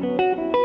Música